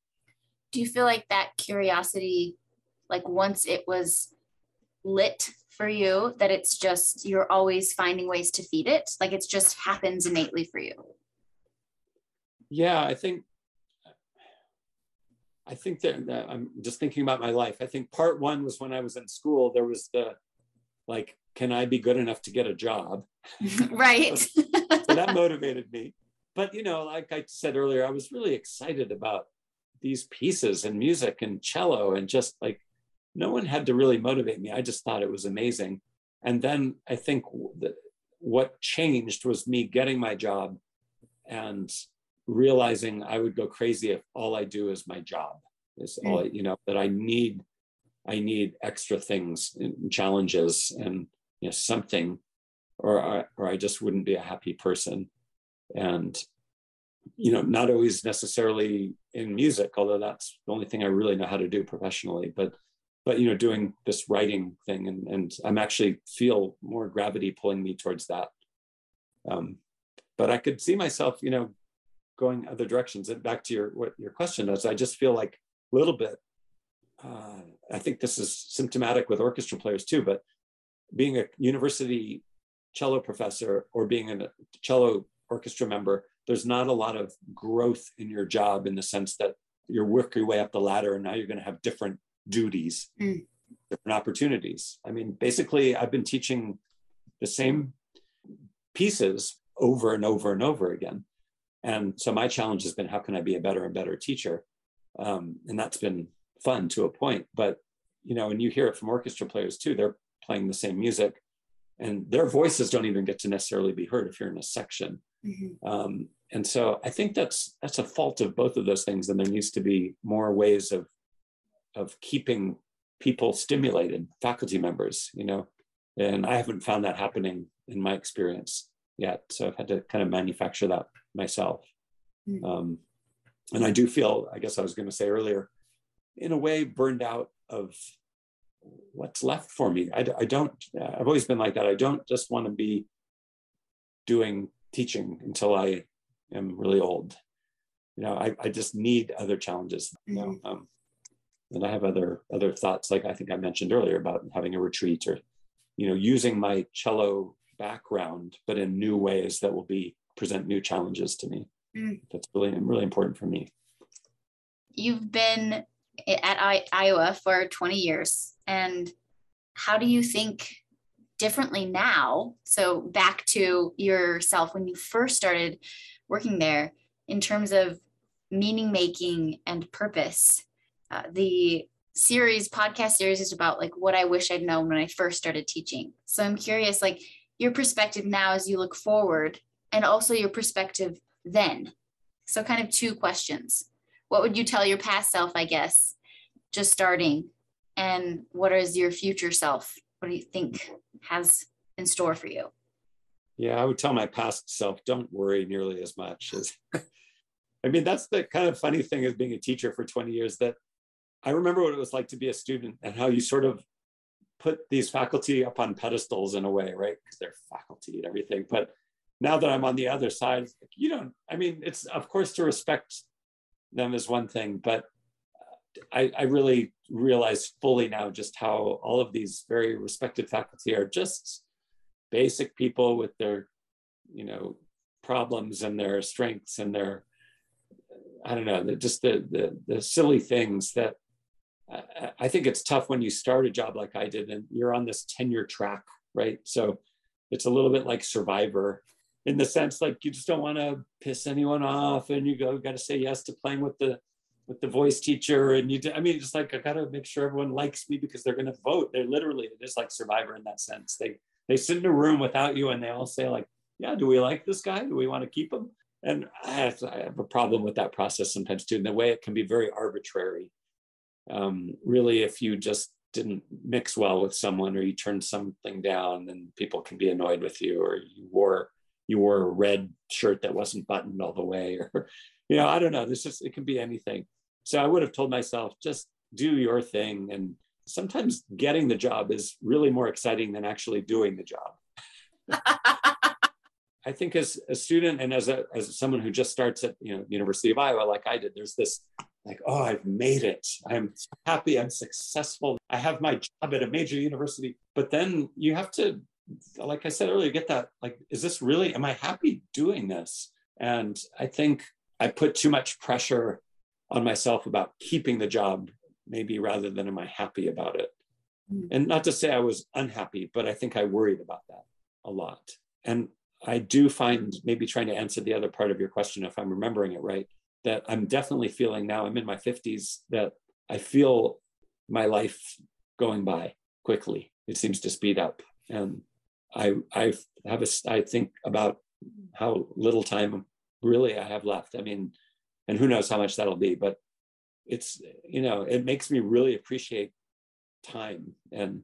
Do you feel like that curiosity, like once it was lit for you, that it's just you're always finding ways to feed it? Like it just happens innately for you? Yeah, I think I think that, that, I'm just thinking about my life. I think part one was when I was in school, there was the like, can I be good enough to get a job? right. so that motivated me. But, you know, like I said earlier, I was really excited about these pieces and music and cello and just like no one had to really motivate me. I just thought it was amazing. And then I think what changed was me getting my job and realizing I would go crazy if all I do is my job. Is mm. all I, you know that I need I need extra things and challenges and you know something or I, or I just wouldn't be a happy person. And you know, not always necessarily in music, although that's the only thing I really know how to do professionally, but but you know, doing this writing thing and and I'm actually feel more gravity pulling me towards that. Um, but I could see myself, you know, going other directions. And back to your what your question is, I just feel like a little bit. Uh, I think this is symptomatic with orchestra players too. But being a university cello professor or being a cello orchestra member, there's not a lot of growth in your job in the sense that you're working your way up the ladder and now you're going to have different duties, mm. different opportunities. I mean, basically, I've been teaching the same pieces over and over and over again. And so my challenge has been how can I be a better and better teacher? Um, and that's been fun to a point. But you know, and you hear it from orchestra players too. They're playing the same music, and their voices don't even get to necessarily be heard if you're in a section. Mm-hmm. Um, and so I think that's that's a fault of both of those things. And there needs to be more ways of of keeping people stimulated, faculty members. You know, and I haven't found that happening in my experience yet. So I've had to kind of manufacture that myself. Mm. Um, and I do feel, I guess I was going to say earlier, in a way, burned out of what's left for me. I, I don't, I've always been like that. I don't just want to be doing teaching until I am really old. You know, I, I just need other challenges. You know, mm-hmm. um, and I have other other thoughts, like I think I mentioned earlier about having a retreat or, you know, using my cello background, but in new ways that will be present new challenges to me. Mm. That's really really important for me. You've been at I- Iowa for 20 years, and how do you think differently now? So back to yourself when you first started working there, in terms of meaning making and purpose. Uh, the series podcast series is about like what I wish I'd known when I first started teaching. So I'm curious, like your perspective now as you look forward and also your perspective then. So, kind of two questions. What would you tell your past self, I guess, just starting? And what is your future self? What do you think has in store for you? Yeah, I would tell my past self, don't worry nearly as much as. I mean, that's the kind of funny thing as being a teacher for 20 years that I remember what it was like to be a student and how you sort of put these faculty up on pedestals in a way, right? Because they're faculty and everything. But now that I'm on the other side, you don't, I mean, it's of course to respect them is one thing, but I, I really realize fully now just how all of these very respected faculty are just basic people with their, you know, problems and their strengths and their, I don't know, just the, the, the silly things that I think it's tough when you start a job like I did and you're on this tenure track, right? So it's a little bit like Survivor in the sense like you just don't want to piss anyone off and you go got to say yes to playing with the with the voice teacher and you do, I mean just like I got to make sure everyone likes me because they're going to vote. They're literally it is like Survivor in that sense. They they sit in a room without you and they all say like yeah, do we like this guy? Do we want to keep him? And I have, I have a problem with that process sometimes too. In the way it can be very arbitrary. Um, really, if you just didn't mix well with someone or you turned something down, then people can be annoyed with you, or you wore you wore a red shirt that wasn't buttoned all the way, or you know, I don't know. This just it can be anything. So I would have told myself, just do your thing. And sometimes getting the job is really more exciting than actually doing the job. I think as a student and as a as someone who just starts at you know University of Iowa like I did, there's this like, oh, I've made it. I'm happy. I'm successful. I have my job at a major university. But then you have to, like I said earlier, get that like, is this really? Am I happy doing this? And I think I put too much pressure on myself about keeping the job, maybe rather than am I happy about it. Mm. And not to say I was unhappy, but I think I worried about that a lot. And I do find maybe trying to answer the other part of your question, if I'm remembering it right, that I'm definitely feeling now, I'm in my 50s, that I feel my life going by quickly. It seems to speed up. And I, I have a, I think about how little time really I have left. I mean, and who knows how much that'll be, but it's, you know, it makes me really appreciate time. And,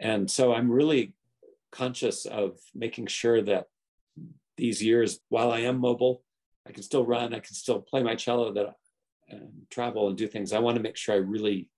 and so I'm really conscious of making sure that these years, while I am mobile, I can still run, I can still play my cello, that and travel and do things. I want to make sure I really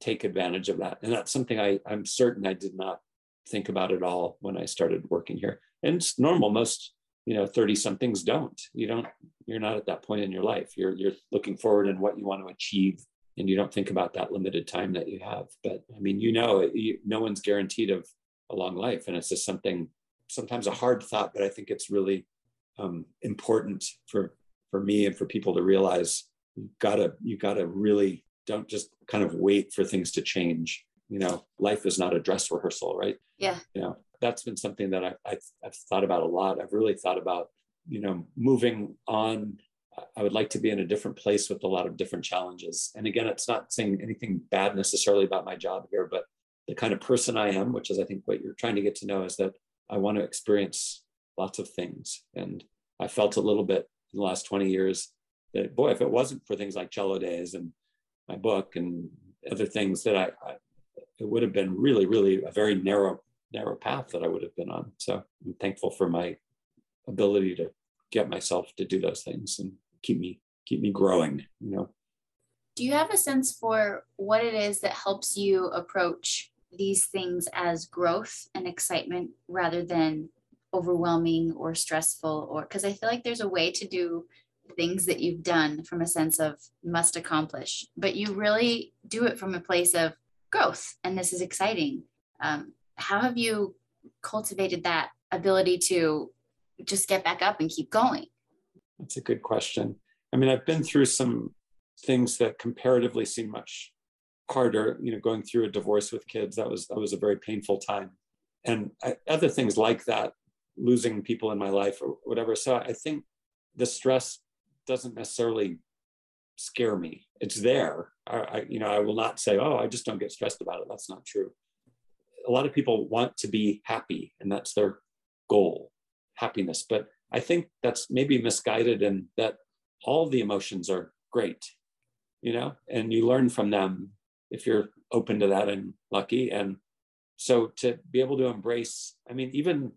take advantage of that, and that's something I I'm certain I did not think about at all when I started working here. And it's normal. Most you know 30 somethings don't. You don't. You're not at that point in your life. You're you're looking forward and what you want to achieve and you don't think about that limited time that you have but i mean you know you, no one's guaranteed of a long life. And it's just something sometimes a hard thought but i think it's really um, important for for me and for people to realize you gotta you gotta really don't just kind of wait for things to change. You know life is not a dress rehearsal right? Yeah. You know that's been something that I, I've, I've thought about a lot. I've really thought about you know moving on. I would like to be in a different place with a lot of different challenges. And again it's not saying anything bad necessarily about my job here but the kind of person i am which is i think what you're trying to get to know is that i want to experience lots of things. And I felt a little bit in the last 20 years that, boy, if it wasn't for things like Cello Days and my book and other things that I, I it would have been really, really a very narrow, narrow path that I would have been on. So I'm thankful for my ability to get myself to do those things and keep me keep me growing, you know. Do you have a sense for what it is that helps you approach these things as growth and excitement rather than overwhelming or stressful or because I feel like there's a way to do things that you've done from a sense of must accomplish, but you really do it from a place of growth and this is exciting. Um, how have you cultivated that ability to just get back up and keep going? That's a good question. I mean, I've been through some things that comparatively seem much harder. You know, going through a divorce with kids that was that was a very painful time, and I, other things like that losing people in my life or whatever. So I think the stress doesn't necessarily scare me. It's there. I, I, you know, I will not say, "Oh, I just don't get stressed about it." That's not true. A lot of people want to be happy, and that's their goal, happiness. But I think that's maybe misguided, and that all the emotions are great, you know, and you learn from them if you're open to that and lucky. And so to be able to embrace, I mean, even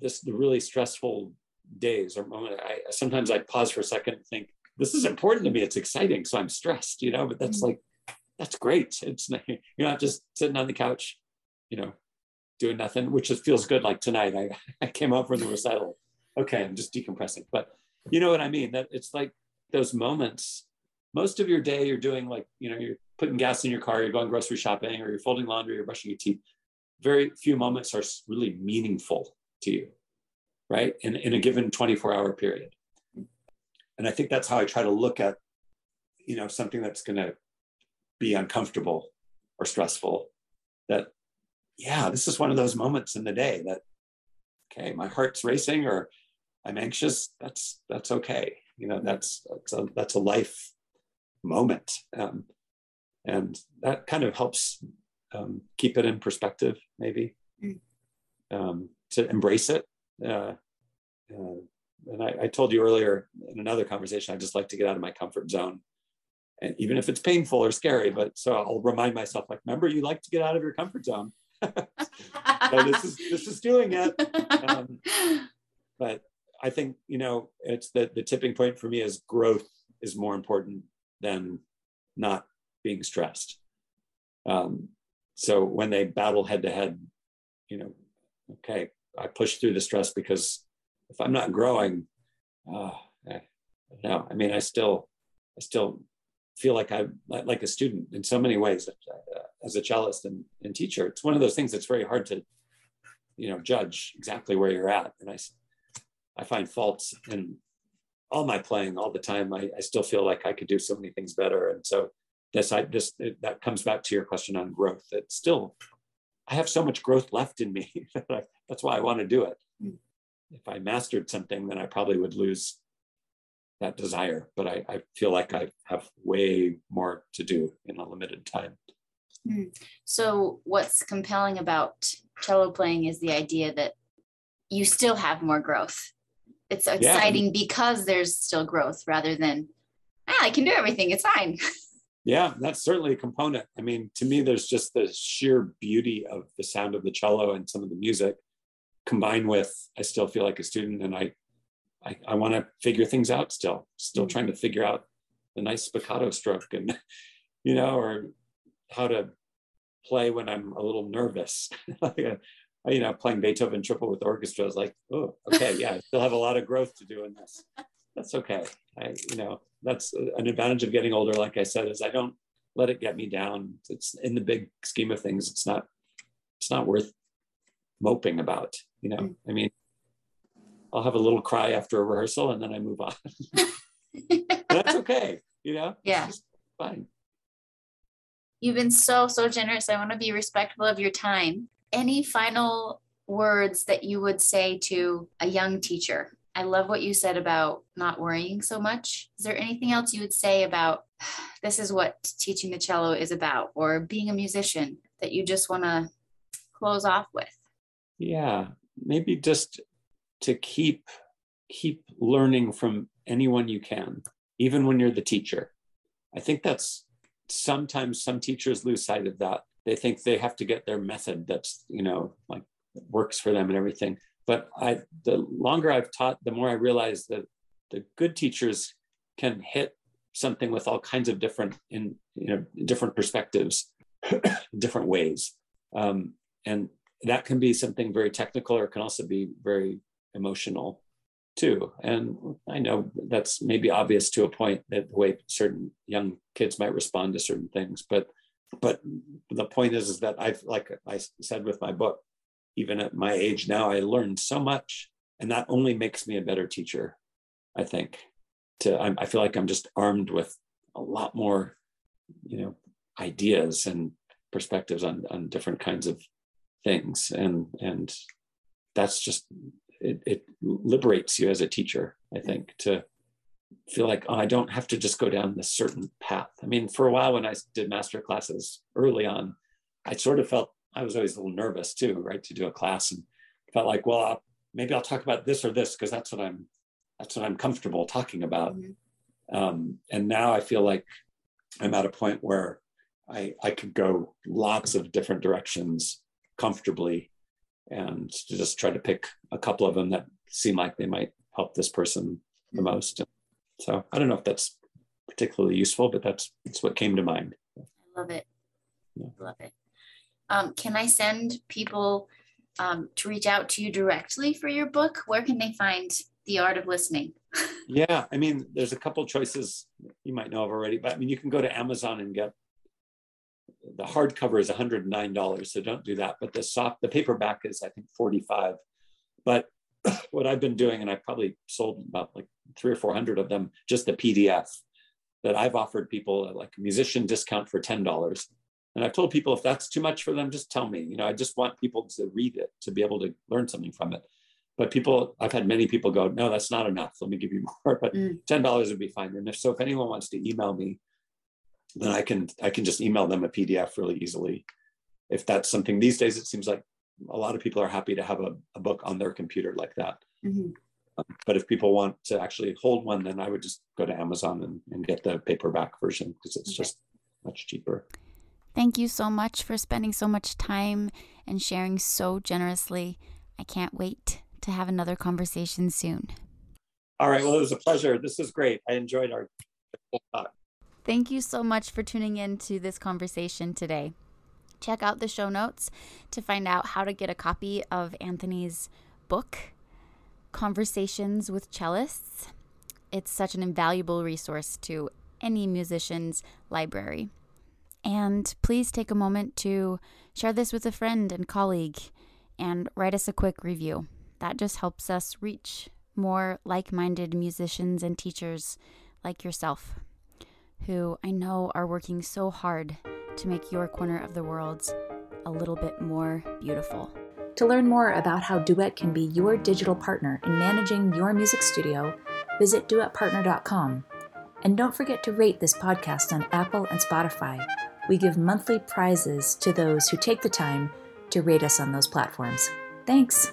this the really stressful days or moment, I sometimes I pause for a second and think, this is important to me. It's exciting. So I'm stressed, you know, but that's mm-hmm. like, that's great. It's you're not just sitting on the couch, you know, doing nothing, which just feels good. Like tonight, I, I came up from the recital. Okay, I'm just decompressing. But you know what I mean? That it's like those moments. Most of your day, you're doing like, you know, you're putting gas in your car, you're going grocery shopping, or you're folding laundry, you're brushing your teeth. Very few moments are really meaningful to you, right? In, in a given 24 hour period. And I think that's how I try to look at, you know, something that's going to be uncomfortable or stressful. That, yeah, this is one of those moments in the day that, okay, my heart's racing or I'm anxious. That's that's okay. You know, that's that's a, that's a life moment, um, and that kind of helps um, keep it in perspective, maybe. Mm. Um, to embrace it. Uh, uh, and I, I, told you earlier in another conversation, I just like to get out of my comfort zone. And even if it's painful or scary, but so I'll remind myself, like, remember, you like to get out of your comfort zone. this is this is doing it. Um, but I think you know it's the the tipping point for me is growth is more important than not being stressed. Um, so when they battle head to head, you know, okay, I push through the stress because if I'm not growing, oh, I, no, I mean, I still, I still feel like I'm like a student in so many ways uh, as a cellist and, and teacher. It's one of those things that's very hard to, you know, judge exactly where you're at. And I, I find faults in all my playing all the time. I, I still feel like I could do so many things better. And so this, I just, that comes back to your question on growth. It's still, I have so much growth left in me. that's why I want to do it. Mm. If I mastered something, then I probably would lose that desire. But I, I feel like I have way more to do in a limited time. Mm. So, what's compelling about cello playing is the idea that you still have more growth. It's exciting yeah. because there's still growth rather than, ah, I can do everything, it's fine. Yeah, that's certainly a component. I mean, to me, there's just the sheer beauty of the sound of the cello and some of the music combined with I still feel like a student and I I, I want to figure things out still, still mm-hmm. trying to figure out the nice spiccato stroke and you know, or how to play when I'm a little nervous. like a, uh, you know, playing Beethoven triple with orchestra is like, oh, okay, yeah, I still have a lot of growth to do in this. That's okay. I, you know, that's an advantage of getting older. Like I said, is I don't let it get me down. It's in the big scheme of things. It's not. It's not worth moping about. You know, mm. I mean, I'll have a little cry after a rehearsal and then I move on. that's okay. You know. Yeah. fine. You've been so so generous. I want to be respectful of your time. Any final words that you would say to a young teacher I love what you said about not worrying so much. Is there anything else you would say about this is what teaching the cello is about or being a musician that you just want to close off with? Yeah, maybe just to keep keep learning from anyone you can, even when you're the teacher. I think that's sometimes some teachers lose sight of that. They think they have to get their method that's, you know, like works for them and everything but I, the longer I've taught, the more I realize that the good teachers can hit something with all kinds of different, in you know, different perspectives, different ways, um, and that can be something very technical, or it can also be very emotional, too. And I know that's maybe obvious to a point that the way certain young kids might respond to certain things, but but the point is, is that I've like I said with my book, even at my age now, I learned so much, and that only makes me a better teacher. I think. To I, I feel like I'm just armed with a lot more, you know, ideas and perspectives on on different kinds of things, and and that's just it, it liberates you as a teacher. I think to feel like oh, I don't have to just go down this certain path. I mean, for a while when I did master classes early on, I sort of felt I was always a little nervous too, right, to do a class and felt like, well, I'll, maybe I'll talk about this or this because that's what I'm that's what I'm comfortable talking about. Mm-hmm. Um, and now I feel like I'm at a point where I I could go lots of different directions comfortably, and to just try to pick a couple of them that seem like they might help this person the mm-hmm. most. So I don't know if that's particularly useful, but that's that's what came to mind. I love it. Yeah. Love it. Um, can I send people um, to reach out to you directly for your book? Where can they find The Art of Listening? yeah, I mean, there's a couple choices you might know of already, but I mean, you can go to Amazon and get the hardcover is $109, so don't do that. But the soft, the paperback is I think 45. But what I've been doing, and I probably sold about like three or 400 of them, just the PDF that I've offered people like a musician discount for $10 and I've told people if that's too much for them, just tell me. You know, I just want people to read it to be able to learn something from it. But people, I've had many people go, no, that's not enough. Let me give you more. But mm. ten dollars would be fine. And if so, if anyone wants to email me, then I can I can just email them a PDF really easily. If that's something these days, it seems like a lot of people are happy to have a, a book on their computer like that. Mm-hmm. but if people want to actually hold one, then I would just go to Amazon and, and get the paperback version because it's Okay. just much cheaper. Thank you so much for spending so much time and sharing so generously. I can't wait to have another conversation soon. All right. Well, it was a pleasure. This is great. I enjoyed our talk. Thank you so much for tuning in to this conversation today. Check out the show notes to find out how to get a copy of Anthony's book, Conversations with Cellists. It's such an invaluable resource to any musician's library. And please take a moment to share this with a friend and colleague and write us a quick review. That just helps us reach more like minded musicians and teachers like yourself who I know are working so hard to make your corner of the world a little bit more beautiful. To learn more about how Duet can be your digital partner in managing your music studio, visit duetpartner.com. And don't forget to rate this podcast on Apple and Spotify. We give monthly prizes to those who take the time to rate us on those platforms. Thanks.